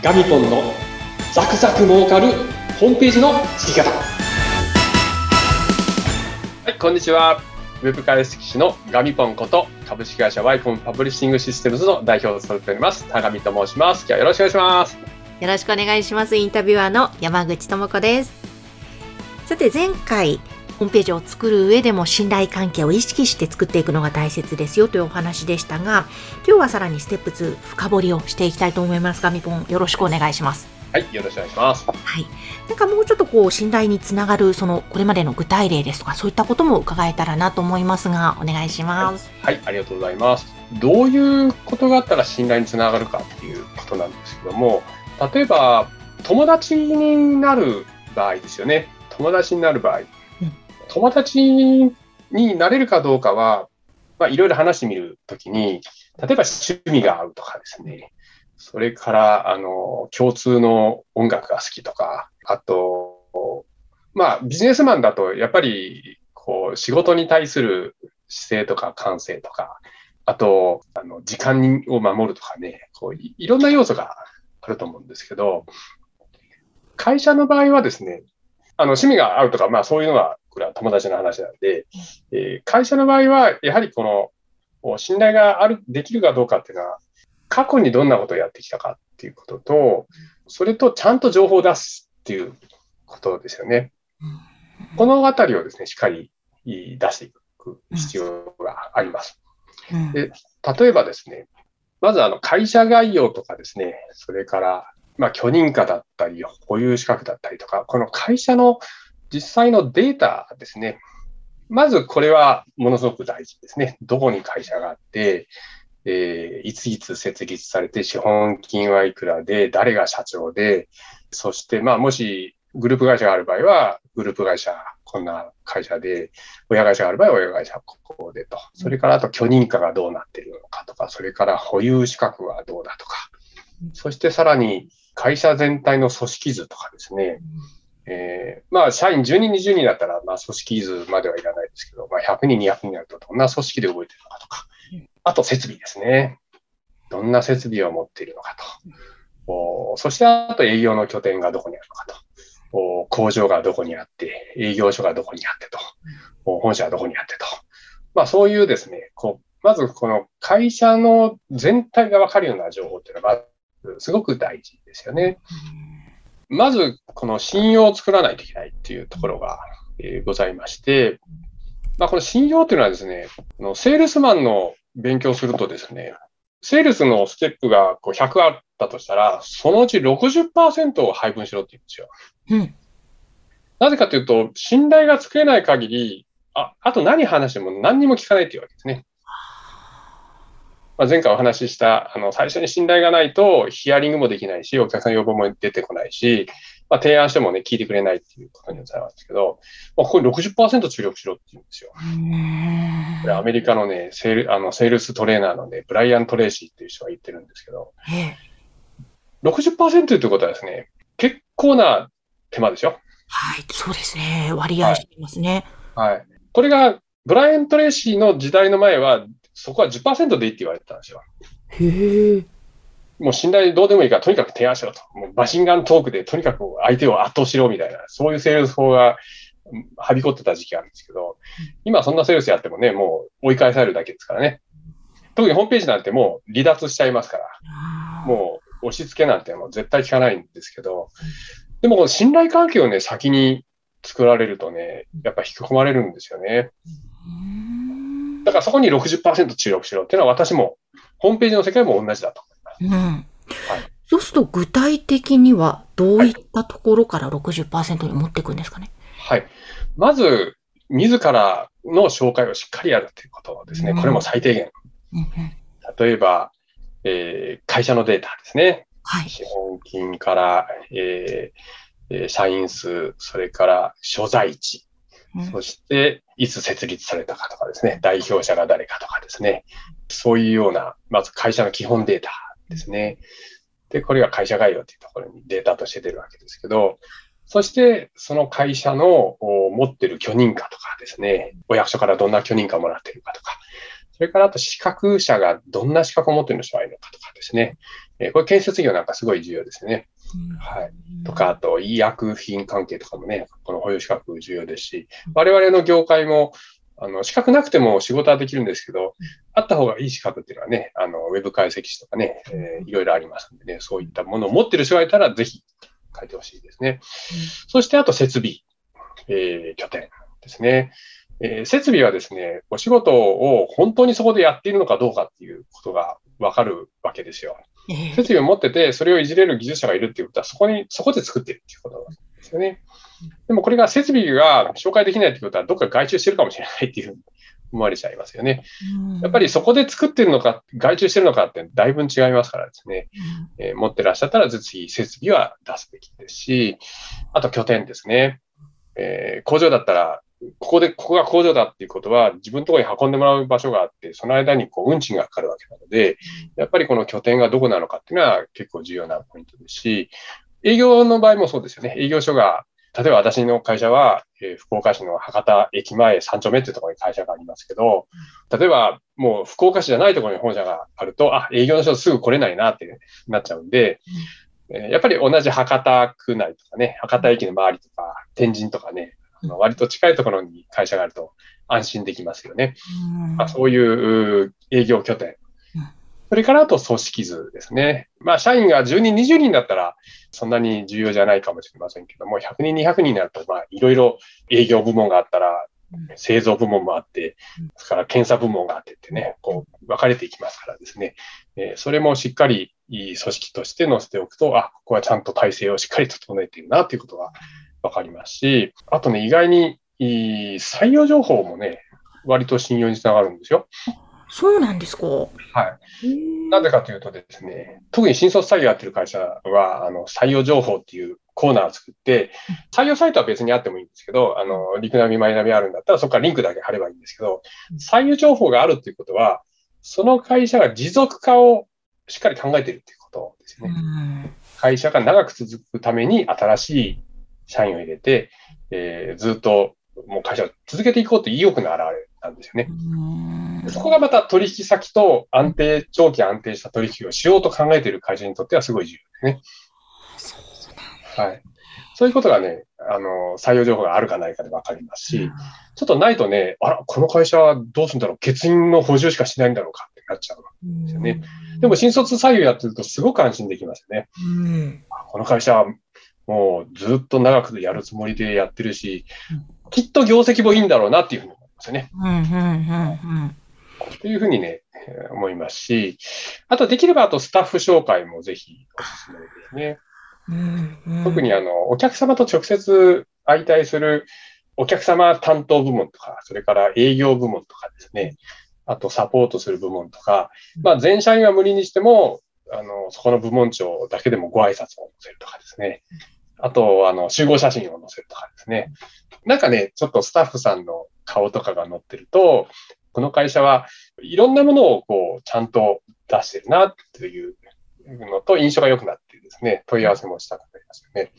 ガミポンのザクザク儲かるホームページの作り方。はい、こんにちは。ウェブ開発士のガミポンこと株式会社ワイポンパブリッシングシステムズの代表を務めております、田上と申します。今日はよろしくお願いします。よろしくお願いします。インタビュアーの山口智子です。さて前回ホームページを作る上でも信頼関係を意識して作っていくのが大切ですよというお話でしたが、今日はさらにステップ2深掘りをしていきたいと思いますが、みぽんよろしくお願いします。はい、よろしくお願いします。はい。なんかもうちょっとこう信頼につながるそのこれまでの具体例ですとかそういったことも伺えたらなと思いますが、お願いします。はい、はい、ありがとうございます。どういうことがあったら信頼につながるかっていうことなんですけども、例えば友達になる場合ですよね。友達になる場合。友達になれるかどうかは、まあ、いろいろ話してみるときに、例えば趣味が合うとかですね、それから、あの、共通の音楽が好きとか、あと、まあ、ビジネスマンだと、やっぱり、こう、仕事に対する姿勢とか感性とか、あと、あの、時間を守るとかね、こうい、いろんな要素があると思うんですけど、会社の場合はですね、あの、趣味が合うとか、まあそういうのはこれは友達の話なんで、えー、会社の場合は、やはりこの、信頼がある、できるかどうかっていうのは、過去にどんなことをやってきたかっていうことと、それとちゃんと情報を出すっていうことですよね。このあたりをですね、しっかり出していく必要があります。で例えばですね、まずあの会社概要とかですね、それからまあ許認可だったり、保有資格だったりとか、この会社の実際のデータですね。まずこれはものすごく大事ですね。どこに会社があって、えー、いついつ設立されて、資本金はいくらで、誰が社長で、そして、まあ、もしグループ会社がある場合は、グループ会社、こんな会社で、親会社がある場合は親会社、ここでと。それからあと許認可がどうなっているのかとか、それから保有資格はどうだとか、そしてさらに会社全体の組織図とかですね、えー、まあ、社員10人、20人だったら、まあ、組織図まではいらないですけど、まあ、100人、200人になると、どんな組織で動いてるのかとか、あと設備ですね。どんな設備を持っているのかと。おそして、あと営業の拠点がどこにあるのかと。お工場がどこにあって、営業所がどこにあってと。お本社はどこにあってと。まあ、そういうですね、こう、まずこの会社の全体がわかるような情報っていうのは、すごく大事ですよね。まず、この信用を作らないといけないっていうところが、えー、ございまして、まあ、この信用というのはですね、のセールスマンの勉強するとですね、セールスのステップがこう100あったとしたら、そのうち60%を配分しろって言うんですよ。うん、なぜかというと、信頼が作れない限り、あ、あと何話しても何にも聞かないっていうわけですね。まあ、前回お話しした、あの、最初に信頼がないと、ヒアリングもできないし、お客さん要望も出てこないし、まあ、提案してもね、聞いてくれないっていうことになるんですけど、まあ、ここに60%注力しろって言うんですよ。これアメリカのね、セール、あの、セールストレーナーのね、ブライアン・トレーシーっていう人が言ってるんですけど、60%ということはですね、結構な手間でしょはい、そうですね。割合していますね。はい。はい、これが、ブライアン・トレーシーの時代の前は、そこは10%でいいって言われてたんですよ。へえ。もう信頼どうでもいいから、とにかく提案しろと。もうマシンガントークでとにかく相手を圧倒しろみたいな、そういうセールス法がはびこってた時期があるんですけど、今そんなセールスやってもね、もう追い返されるだけですからね。特にホームページなんてもう離脱しちゃいますから、もう押し付けなんてもう絶対聞かないんですけど、でも信頼関係をね、先に作られるとね、やっぱ引き込まれるんですよね。だからそこに60%注力しろっていうのは私も、ホームページの世界も同じだと思います。うん。はい。そうすると具体的にはどういったところから60%に持っていくんですかね？はい。まず、自らの紹介をしっかりやるということですね。これも最低限。うん、例えば、えー、会社のデータですね。はい。資本金から、えー、社員数、それから所在地、そして、いつ設立されたかとかですね、代表者が誰かとかですね、そういうような、まず会社の基本データですね。で、これが会社概要というところにデータとして出るわけですけど、そして、その会社の持ってる許認可とかですね、お役所からどんな許認可をもらってるかとか、それからあと資格者がどんな資格を持っている人がいるのかとかですね。えーこれ建設業なんかすごい重要ですね。はい。とか、あと医薬品関係とかもね、この保有資格重要ですし、我々の業界も、あの、資格なくても仕事はできるんですけど、あった方がいい資格っていうのはね、あの、ウェブ解析士とかね、えーいろいろありますんでね、そういったものを持ってる人がいたら、ぜひ書いてほしいですね。そして、あと設備、えー拠点ですね。えー設備はですね、お仕事を本当にそこでやっているのかどうかっていうことがわかるわけですよ。ええ設備を持ってて、それをいじれる技術者がいるっていうことは、そこに、そこで作ってるっていうことなんですよね。でもこれが設備が紹介できないっていうことは、どっか外注してるかもしれないっていうふうに思われちゃいますよね。やっぱりそこで作ってるのか、外注してるのかってだいぶ違いますからですね。えー持ってらっしゃったら、ぜひ設備は出すべきですし、あと拠点ですね。えー工場だったら、ここで、ここが工場だっていうことは、自分のところに運んでもらう場所があって、その間にこう運賃がかかるわけなので、やっぱりこの拠点がどこなのかっていうのは結構重要なポイントですし、営業の場合もそうですよね。営業所が、例えば私の会社は、えー福岡市の博多駅前3丁目っていうところに会社がありますけど、例えばもう福岡市じゃないところに本社があると、あ、営業の人すぐ来れないなってなっちゃうんで、えーやっぱり同じ博多区内とかね、博多駅の周りとか、天神とかね、あの割と近いところに会社があると安心できますよね。まあ、そういうう営業拠点うん。それからあと組織図ですね。まあ、社員が10人、20人だったら、そんなに重要じゃないかもしれませんけども、100人、200人になると、まあ、いろいろ営業部門があったら、製造部門もあってうん、それから検査部門があってってね、こう、分かれていきますからですね。えーそれもしっかりいい組織として載せておくと、あ、ここはちゃんと体制をしっかり整えているなっていうことが分かりますし、あとね、意外に採用情報もね、割と信用につながるんですよ。そうなんですか？はい。なぜかというとですね、特に新卒採用やってる会社は、あの、採用情報っていうコーナーを作って、採用サイトは別にあってもいいんですけど、あの、リクナビ、マイナビあるんだったら、そこからリンクだけ貼ればいいんですけど、採用情報があるっていうことは、その会社が持続化をしっかり考えているっていうことですね。ん会社が長く続くために新しい社員を入れて、えーずっともう会社を続けていこうという意欲の表れなんですよね。うんそこがまた取引先と安定、長期安定した取引をしようと考えている会社にとってはすごい重要ですね。そうはい。そういうことがね、あの、採用情報があるかないかでわかりますし、ちょっとないとね、あら、この会社はどうするんだろう欠員の補充しかしないんだろうかってなっちゃう。うんよねでも新卒採用やってるとすごく安心できますよね。この会社はもうずっと長くやるつもりでやってるしうん、きっと業績もいいんだろうなっていうふうに思いますよね。うんうんうんというふうにね、えー思いますし、あとできればあとスタッフ紹介もぜひおすすめですね。うんうん特にあの、お客様と直接相対するお客様担当部門とか、それから営業部門とかですね、あとサポートする部門とか、まあ全社員は無理にしても、あの、そこの部門長だけでもご挨拶を載せるとかですね。あと、あの、集合写真を載せるとかですね。なんかね、ちょっとスタッフさんの顔とかが載ってると、この会社はいろんなものをこう、ちゃんと出してるなっていうのと印象が良くなってですね、問い合わせもしたくなりますよね。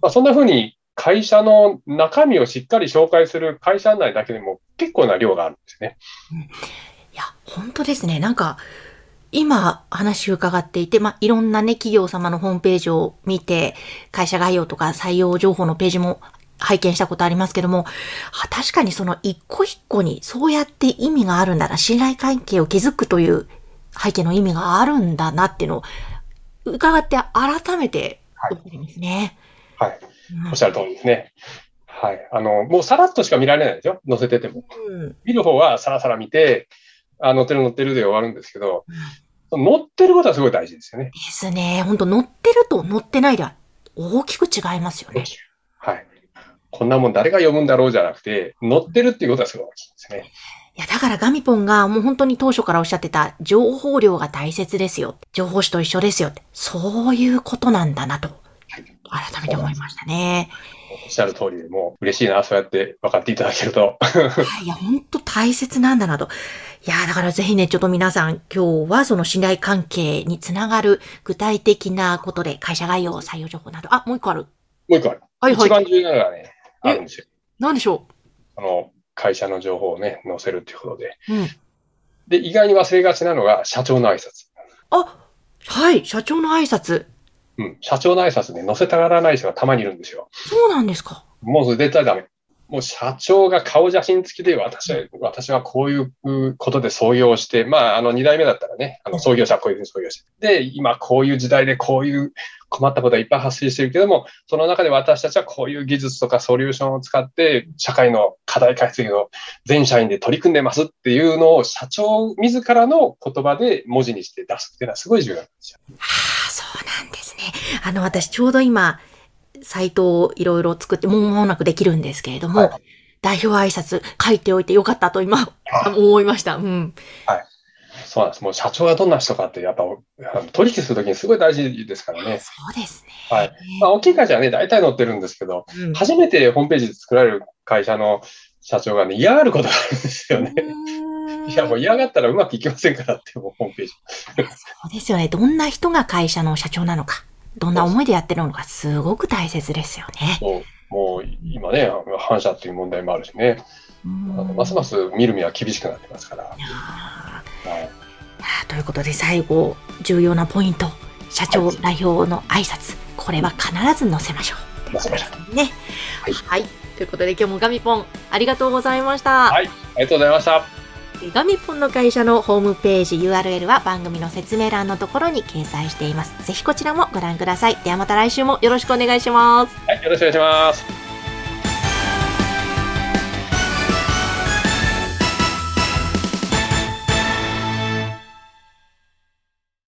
まあ、そんな風に会社の中身をしっかり紹介する会社案内だけでも結構な量があるんですね。いや、本当ですね。なんか、今話を伺っていて、まあ、いろんなね、企業様のホームページを見て、会社概要とか採用情報のページも拝見したことありますけども、あ確かにその一個一個にそうやって意味があるんだな、信頼関係を築くという背景の意味があるんだなっていうのを伺って改めてはい思いますね。はい。うんおっしゃる通りですね。はい。あの、もうさらっとしか見られないですよ。載せてても。うん見る方はさらさら見て、あ、載ってる載ってるで終わるんですけど、載ってることはすごい大事ですよね。ですね。本当乗ってると乗ってないでは大きく違いますよね。はい。こんなもん誰が読むんだろうじゃなくて、載ってるっていうことはすごい大きいですね。いや、だからガミポンがもう本当に当初からおっしゃってた情報量が大切ですよ。情報誌と一緒ですよって。そういうことなんだなと、改めて思いましたね。おっしゃる通りでもう嬉しいな、そうやって分かっていただけると。はいいや、本当大切なんだなと。いや、だからぜひね、ちょっと皆さん、今日はその信頼関係につながる具体的なことで、会社概要、採用情報など、あ、もう一個ある。もう一個ある。はいはい。一番重要なのがね、えあるんですよ。何でしょあの、会社の情報をね、載せるっていうことで。ううん。で、意外に忘れがちなのが社長の挨拶。あ、はい、社長の挨拶。うん。社長の挨拶ね、載せたがらない人がたまにいるんですよ。そうなんですか。もう絶対ダメ。もう社長が顔写真付きで私は、私はこういうことで創業して、まあ、あの、二代目だったらね、あの、創業者はこういうふうに創業して。で、今こういう時代でこういう困ったことがいっぱい発生してるけども、その中で私たちはこういう技術とかソリューションを使って、社会の課題解決の全社員で取り組んでますっていうのを社長自らの言葉で文字にして出すっていうのはすごい重要なんですよ。そうなんですね。あの、私ちょうど今、サイトをいろいろ作って、もう間もなくできるんですけれども、はい代表挨拶書いておいてよかったと今、思いました。うん。そうなんです。もう社長がどんな人かって、やっぱ取引するときにすごい大事ですからね。そうですね。はいまあ、大きい会社はね、大体載ってるんですけど、うん初めてホームページ作られる会社の社長がね、嫌がることがあるんですよね。いや、もう嫌がったらうまくいきませんからって、もうホームページ。そうですよね。どんな人が会社の社長なのか、どんな思いでやってるのか、すごく大切ですよね。もう、今ね、反社っていう問題もあるしね、あのますます見る目は厳しくなってますから。はいということで最後重要なポイント社長はい代表の挨拶これは必ず載せましょう。載せましょう。ね。はい。ということで今日もガミポンありがとうございました。はいありがとうございました。ガミポンの会社のホームページ URL は番組の説明欄のところに掲載しています。ぜひこちらもご覧ください。ではまた来週もよろしくお願いします。はい、よろしくお願いします。